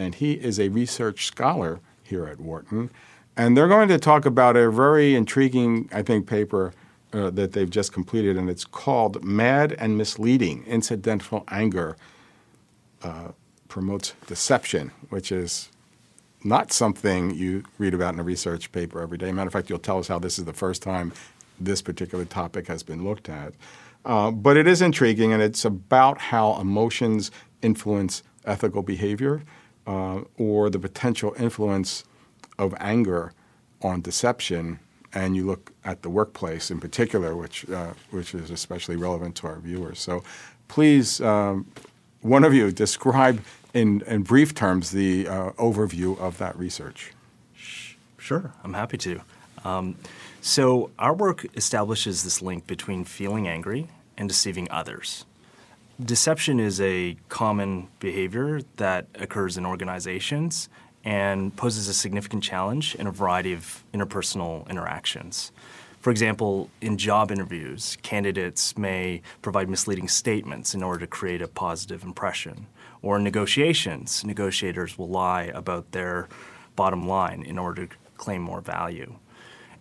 and he is a research scholar here at Wharton. And they're going to talk about a very intriguing, I think, paper uh, that they've just completed, and it's called Mad and Misleading Incidental Anger uh, Promotes Deception, which is not something you read about in a research paper every day. Matter of fact, you'll tell us how this is the first time this particular topic has been looked at. Uh, but it is intriguing, and it's about how emotions influence ethical behavior uh, or the potential influence of anger on deception. And you look at the workplace in particular, which, uh, which is especially relevant to our viewers. So please, um, one of you, describe in, in brief terms, the uh, overview of that research. Sure, I'm happy to. Um, so, our work establishes this link between feeling angry and deceiving others. Deception is a common behavior that occurs in organizations and poses a significant challenge in a variety of interpersonal interactions. For example, in job interviews, candidates may provide misleading statements in order to create a positive impression. Or in negotiations, negotiators will lie about their bottom line in order to claim more value.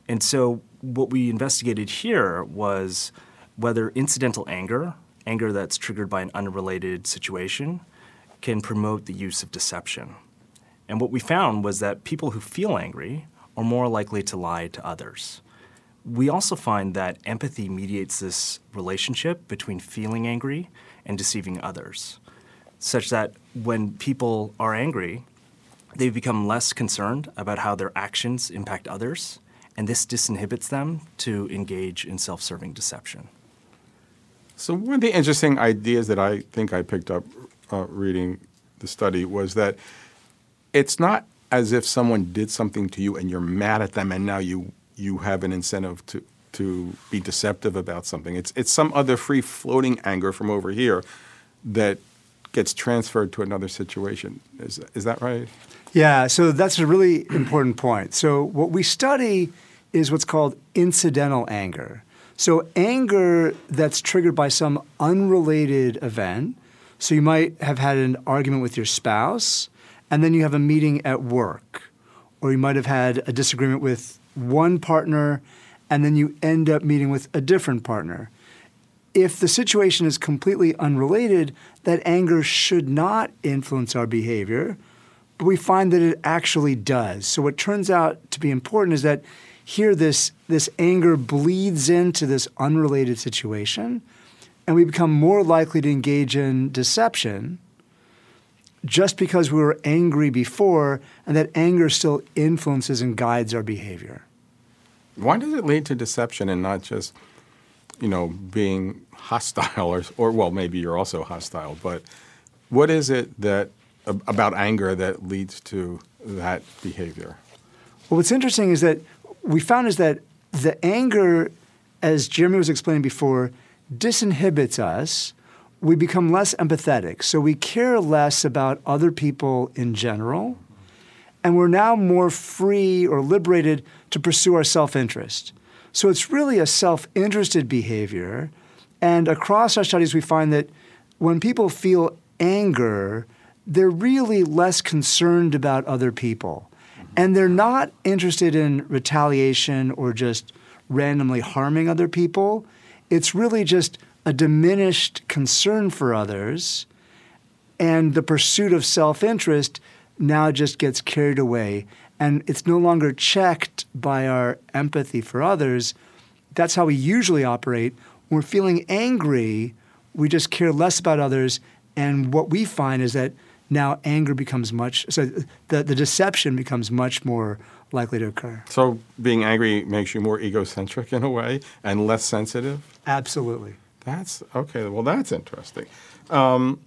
And so, what we investigated here was whether incidental anger, anger that's triggered by an unrelated situation, can promote the use of deception. And what we found was that people who feel angry are more likely to lie to others. We also find that empathy mediates this relationship between feeling angry and deceiving others, such that when people are angry, they become less concerned about how their actions impact others, and this disinhibits them to engage in self serving deception. So, one of the interesting ideas that I think I picked up uh, reading the study was that it's not as if someone did something to you and you're mad at them and now you you have an incentive to to be deceptive about something. It's it's some other free floating anger from over here that gets transferred to another situation. Is is that right? Yeah, so that's a really important point. So what we study is what's called incidental anger. So anger that's triggered by some unrelated event. So you might have had an argument with your spouse and then you have a meeting at work or you might have had a disagreement with one partner and then you end up meeting with a different partner. If the situation is completely unrelated, that anger should not influence our behavior, but we find that it actually does. So, what turns out to be important is that here this, this anger bleeds into this unrelated situation, and we become more likely to engage in deception just because we were angry before, and that anger still influences and guides our behavior. Why does it lead to deception and not just, you know, being hostile or, or well, maybe you're also hostile, but what is it that about anger that leads to that behavior? Well, what's interesting is that we found is that the anger, as Jeremy was explaining before, disinhibits us we become less empathetic. So we care less about other people in general. And we're now more free or liberated to pursue our self interest. So it's really a self interested behavior. And across our studies, we find that when people feel anger, they're really less concerned about other people. And they're not interested in retaliation or just randomly harming other people. It's really just a diminished concern for others, and the pursuit of self interest now just gets carried away. And it's no longer checked by our empathy for others. That's how we usually operate. When we're feeling angry, we just care less about others. And what we find is that now anger becomes much, so the, the deception becomes much more likely to occur. So being angry makes you more egocentric in a way and less sensitive? Absolutely. That's okay. Well, that's interesting. Um,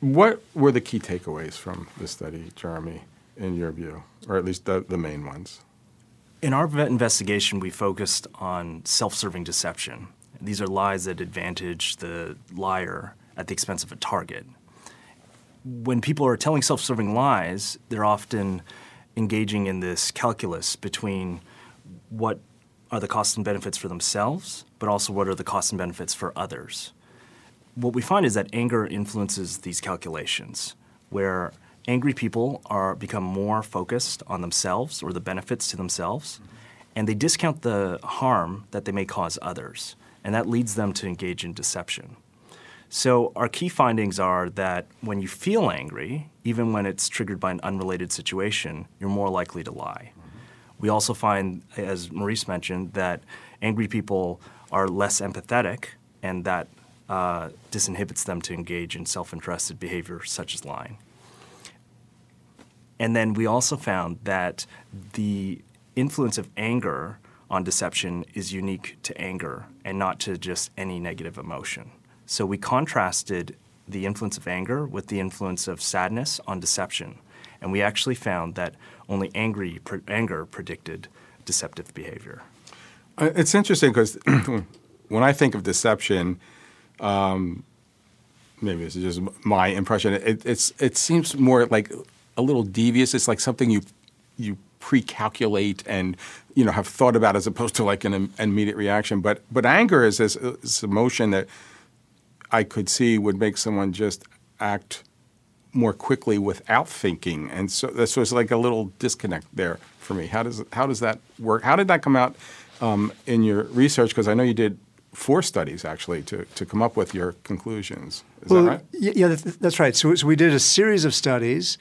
what were the key takeaways from the study, Jeremy? in your view, or at least the, the main ones? In our investigation, we focused on self serving deception. These are lies that advantage the liar at the expense of a target. When people are telling self serving lies, they're often engaging in this calculus between what are the costs and benefits for themselves, but also what are the costs and benefits for others. What we find is that anger influences these calculations, where angry people are become more focused on themselves or the benefits to themselves, and they discount the harm that they may cause others, and that leads them to engage in deception. So, our key findings are that when you feel angry, even when it's triggered by an unrelated situation, you're more likely to lie. We also find, as Maurice mentioned, that angry people are less empathetic, and that uh, disinhibits them to engage in self interested behavior such as lying. And then we also found that the influence of anger on deception is unique to anger and not to just any negative emotion. So we contrasted the influence of anger with the influence of sadness on deception. And we actually found that only angry, anger predicted deceptive behavior. Uh, it's interesting because when I think of deception, um, maybe this is just my impression. It, it's it seems more like a little devious. It's like something you you pre-calculate and you know have thought about as opposed to like an immediate reaction. But but anger is this, this emotion that I could see would make someone just act more quickly without thinking, and so this was like a little disconnect there for me. How does how does that work? How did that come out um, in your research? Because I know you did four studies actually to, to come up with your conclusions. Is well, that right? Yeah, that's right. So, so we did a series of studies,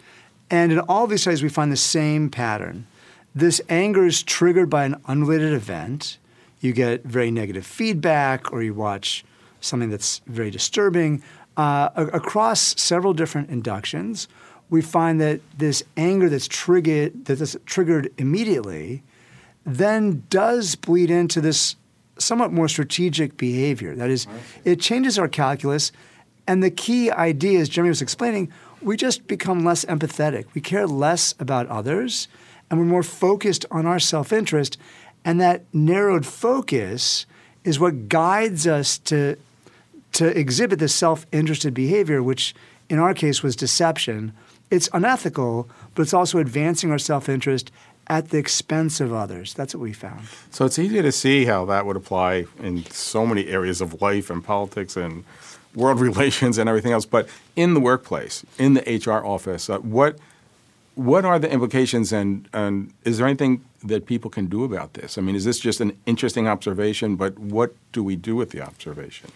and in all these studies we find the same pattern. This anger is triggered by an unrelated event. You get very negative feedback, or you watch something that's very disturbing. Uh, across several different inductions, we find that this anger that's triggered that's triggered immediately then does bleed into this somewhat more strategic behavior. That is, it changes our calculus, and the key idea, as Jeremy was explaining, we just become less empathetic. We care less about others, and we're more focused on our self interest. And that narrowed focus is what guides us to to exhibit this self-interested behavior, which in our case was deception. It's unethical, but it's also advancing our self-interest at the expense of others. That's what we found. So it's easy to see how that would apply in so many areas of life and politics and world relations and everything else. But in the workplace, in the HR office, uh, what what are the implications and, and is there anything that people can do about this? I mean, is this just an interesting observation, but what do we do with the observation?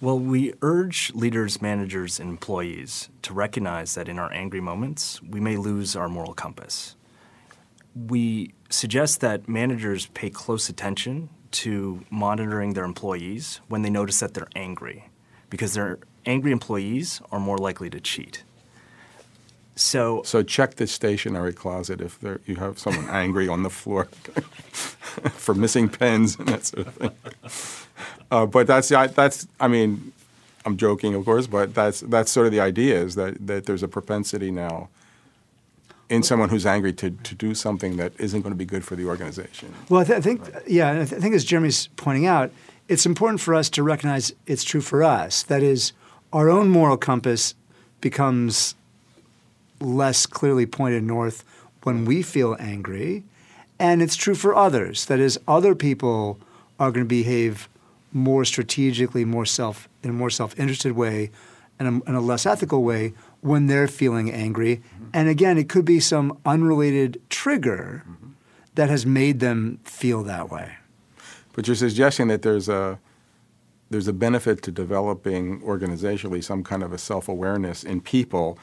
Well, we urge leaders, managers, and employees to recognize that in our angry moments, we may lose our moral compass. We suggest that managers pay close attention to monitoring their employees when they notice that they're angry, because their angry employees are more likely to cheat. So, so check the stationery closet if there, you have someone angry on the floor for missing pens and that sort of thing. Uh, but that's that's I mean, I'm joking, of course, but that's that's sort of the idea is that that there's a propensity now in someone who's angry to, to do something that isn't going to be good for the organization. Well, I, th- I think right. yeah, I, th- I think as Jeremy's pointing out, it's important for us to recognize it's true for us. That is, our own moral compass becomes less clearly pointed north when we feel angry, and it's true for others. That is, other people are going to behave more strategically, more self in a more self-interested way, and in a less ethical way when they're feeling angry. Mm-hmm. And again, it could be some unrelated trigger mm-hmm. that has made them feel that way. But you're suggesting that there's a there's a benefit to developing organizationally some kind of a self-awareness in people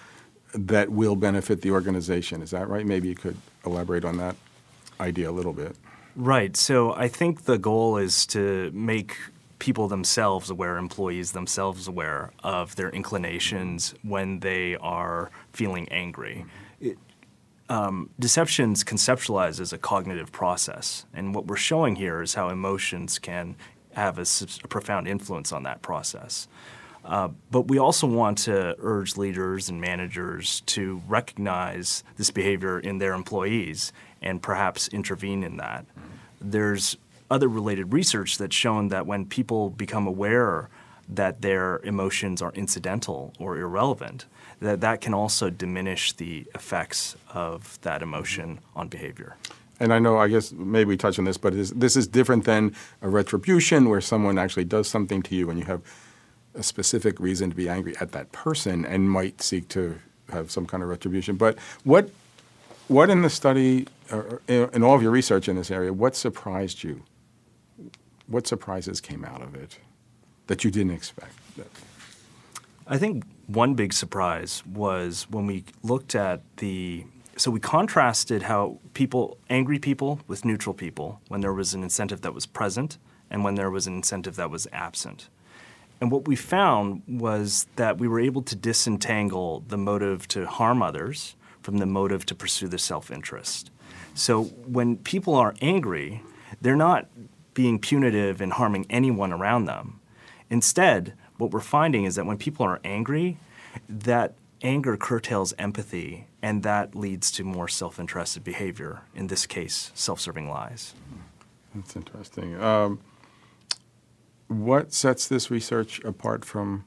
that will benefit the organization. Is that right? Maybe you could elaborate on that idea a little bit. Right. So I think the goal is to make people themselves aware, employees themselves aware of their inclinations when they are feeling angry. It, um, deception's conceptualized as a cognitive process, and what we're showing here is how emotions can have a, a profound influence on that process. Uh, but we also want to urge leaders and managers to recognize this behavior in their employees and perhaps intervene in that. There's other related research that's shown that when people become aware that their emotions are incidental or irrelevant, that that can also diminish the effects of that emotion on behavior. And I know, I guess maybe we touch on this, but is, this is different than a retribution where someone actually does something to you and you have a specific reason to be angry at that person and might seek to have some kind of retribution. But what, what in the study, or in all of your research in this area, what surprised you? What surprises came out of it that you didn't expect? I think one big surprise was when we looked at the so we contrasted how people angry people with neutral people when there was an incentive that was present and when there was an incentive that was absent. And what we found was that we were able to disentangle the motive to harm others from the motive to pursue the self-interest. So when people are angry, they're not being punitive and harming anyone around them. Instead, what we're finding is that when people are angry, that anger curtails empathy, and that leads to more self interested behavior, in this case, self serving lies. That's interesting. Um, what sets this research apart from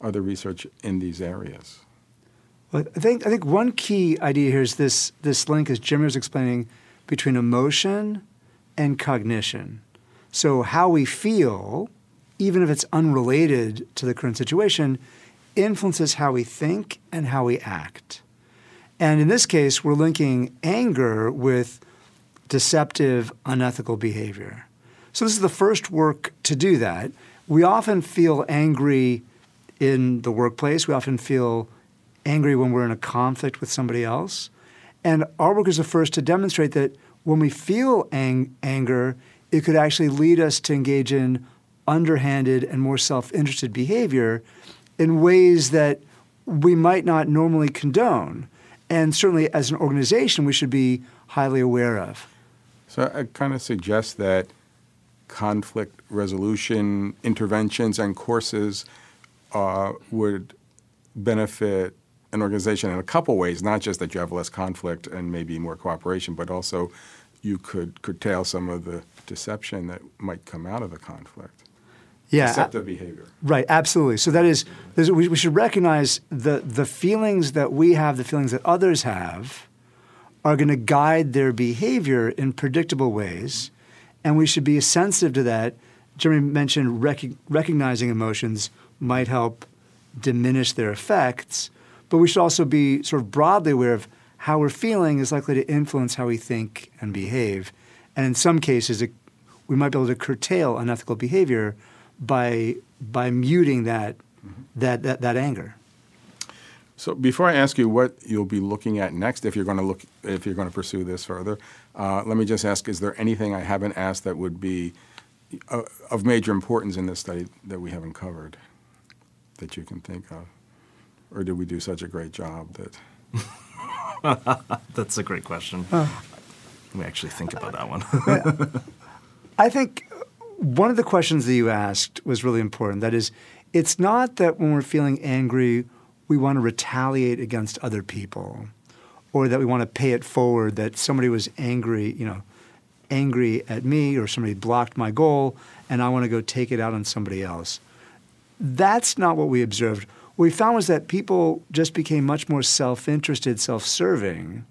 other research in these areas? Well, I think I think one key idea here is this this link, as Jimmy was explaining, between emotion and cognition. So how we feel, even if it's unrelated to the current situation, influences how we think and how we act. And in this case, we're linking anger with deceptive, unethical behavior. So, this is the first work to do that. We often feel angry in the workplace, we often feel angry when we're in a conflict with somebody else. And our work is the first to demonstrate that when we feel ang- anger, it could actually lead us to engage in underhanded and more self interested behavior in ways that we might not normally condone. And certainly, as an organization, we should be highly aware of. So, I kind of suggest that conflict resolution interventions and courses uh, would benefit an organization in a couple ways, not just that you have less conflict and maybe more cooperation, but also you could curtail some of the deception that might come out of the conflict yeah, deceptive behavior. Right, absolutely. So that is, we, we should recognize the the feelings that we have, the feelings that others have, are going to guide their behavior in predictable ways, and we should be sensitive to that. Jeremy mentioned rec- recognizing emotions might help diminish their effects, but we should also be sort of broadly aware of how we're feeling is likely to influence how we think and behave, and in some cases, it, we might be able to curtail unethical behavior by by muting that mm-hmm. that, that that anger. So before I ask you what you'll be looking at next, if you're going to look, if you're going to pursue this further, uh, let me just ask: Is there anything I haven't asked that would be uh, of major importance in this study that we haven't covered that you can think of, or did we do such a great job that? That's a great question. Uh, Let me actually think about that one. I think one of the questions that you asked was really important. That is, it's not that when we're feeling angry, we want to retaliate against other people or that we want to pay it forward that somebody was angry, you know, angry at me or somebody blocked my goal and I want to go take it out on somebody else. That's not what we observed. What we found was that people just became much more self interested, self serving,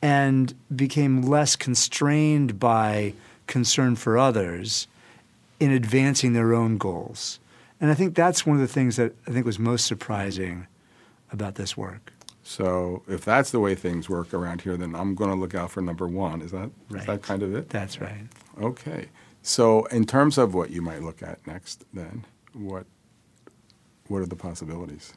and became less constrained by concern for others in advancing their own goals. And I think that's one of the things that I think was most surprising about this work. So if that's the way things work around here, then I'm going to look out for number one. Is that right. is that kind of it? That's right. Okay. So in terms of what you might look at next, then what what are the possibilities?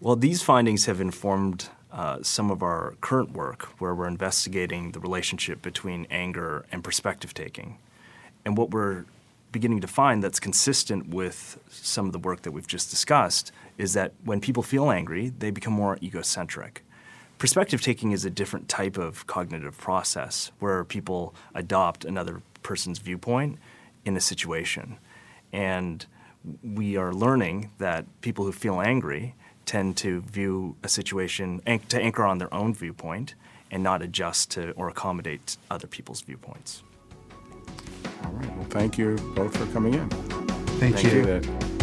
Well, these findings have informed uh, some of our current work, where we're investigating the relationship between anger and perspective taking. And what we're beginning to find that's consistent with some of the work that we've just discussed is that when people feel angry, they become more egocentric. Perspective taking is a different type of cognitive process where people adopt another person's viewpoint in a situation. And we are learning that people who feel angry tend to view a situation to anchor on their own viewpoint and not adjust to or accommodate other people's viewpoints. All right. Well, thank you both for coming in. Thank, Thank you. you.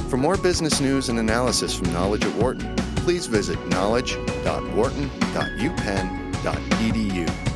For more business news and analysis from Knowledge at Wharton, please visit knowledge.wharton.upenn.edu.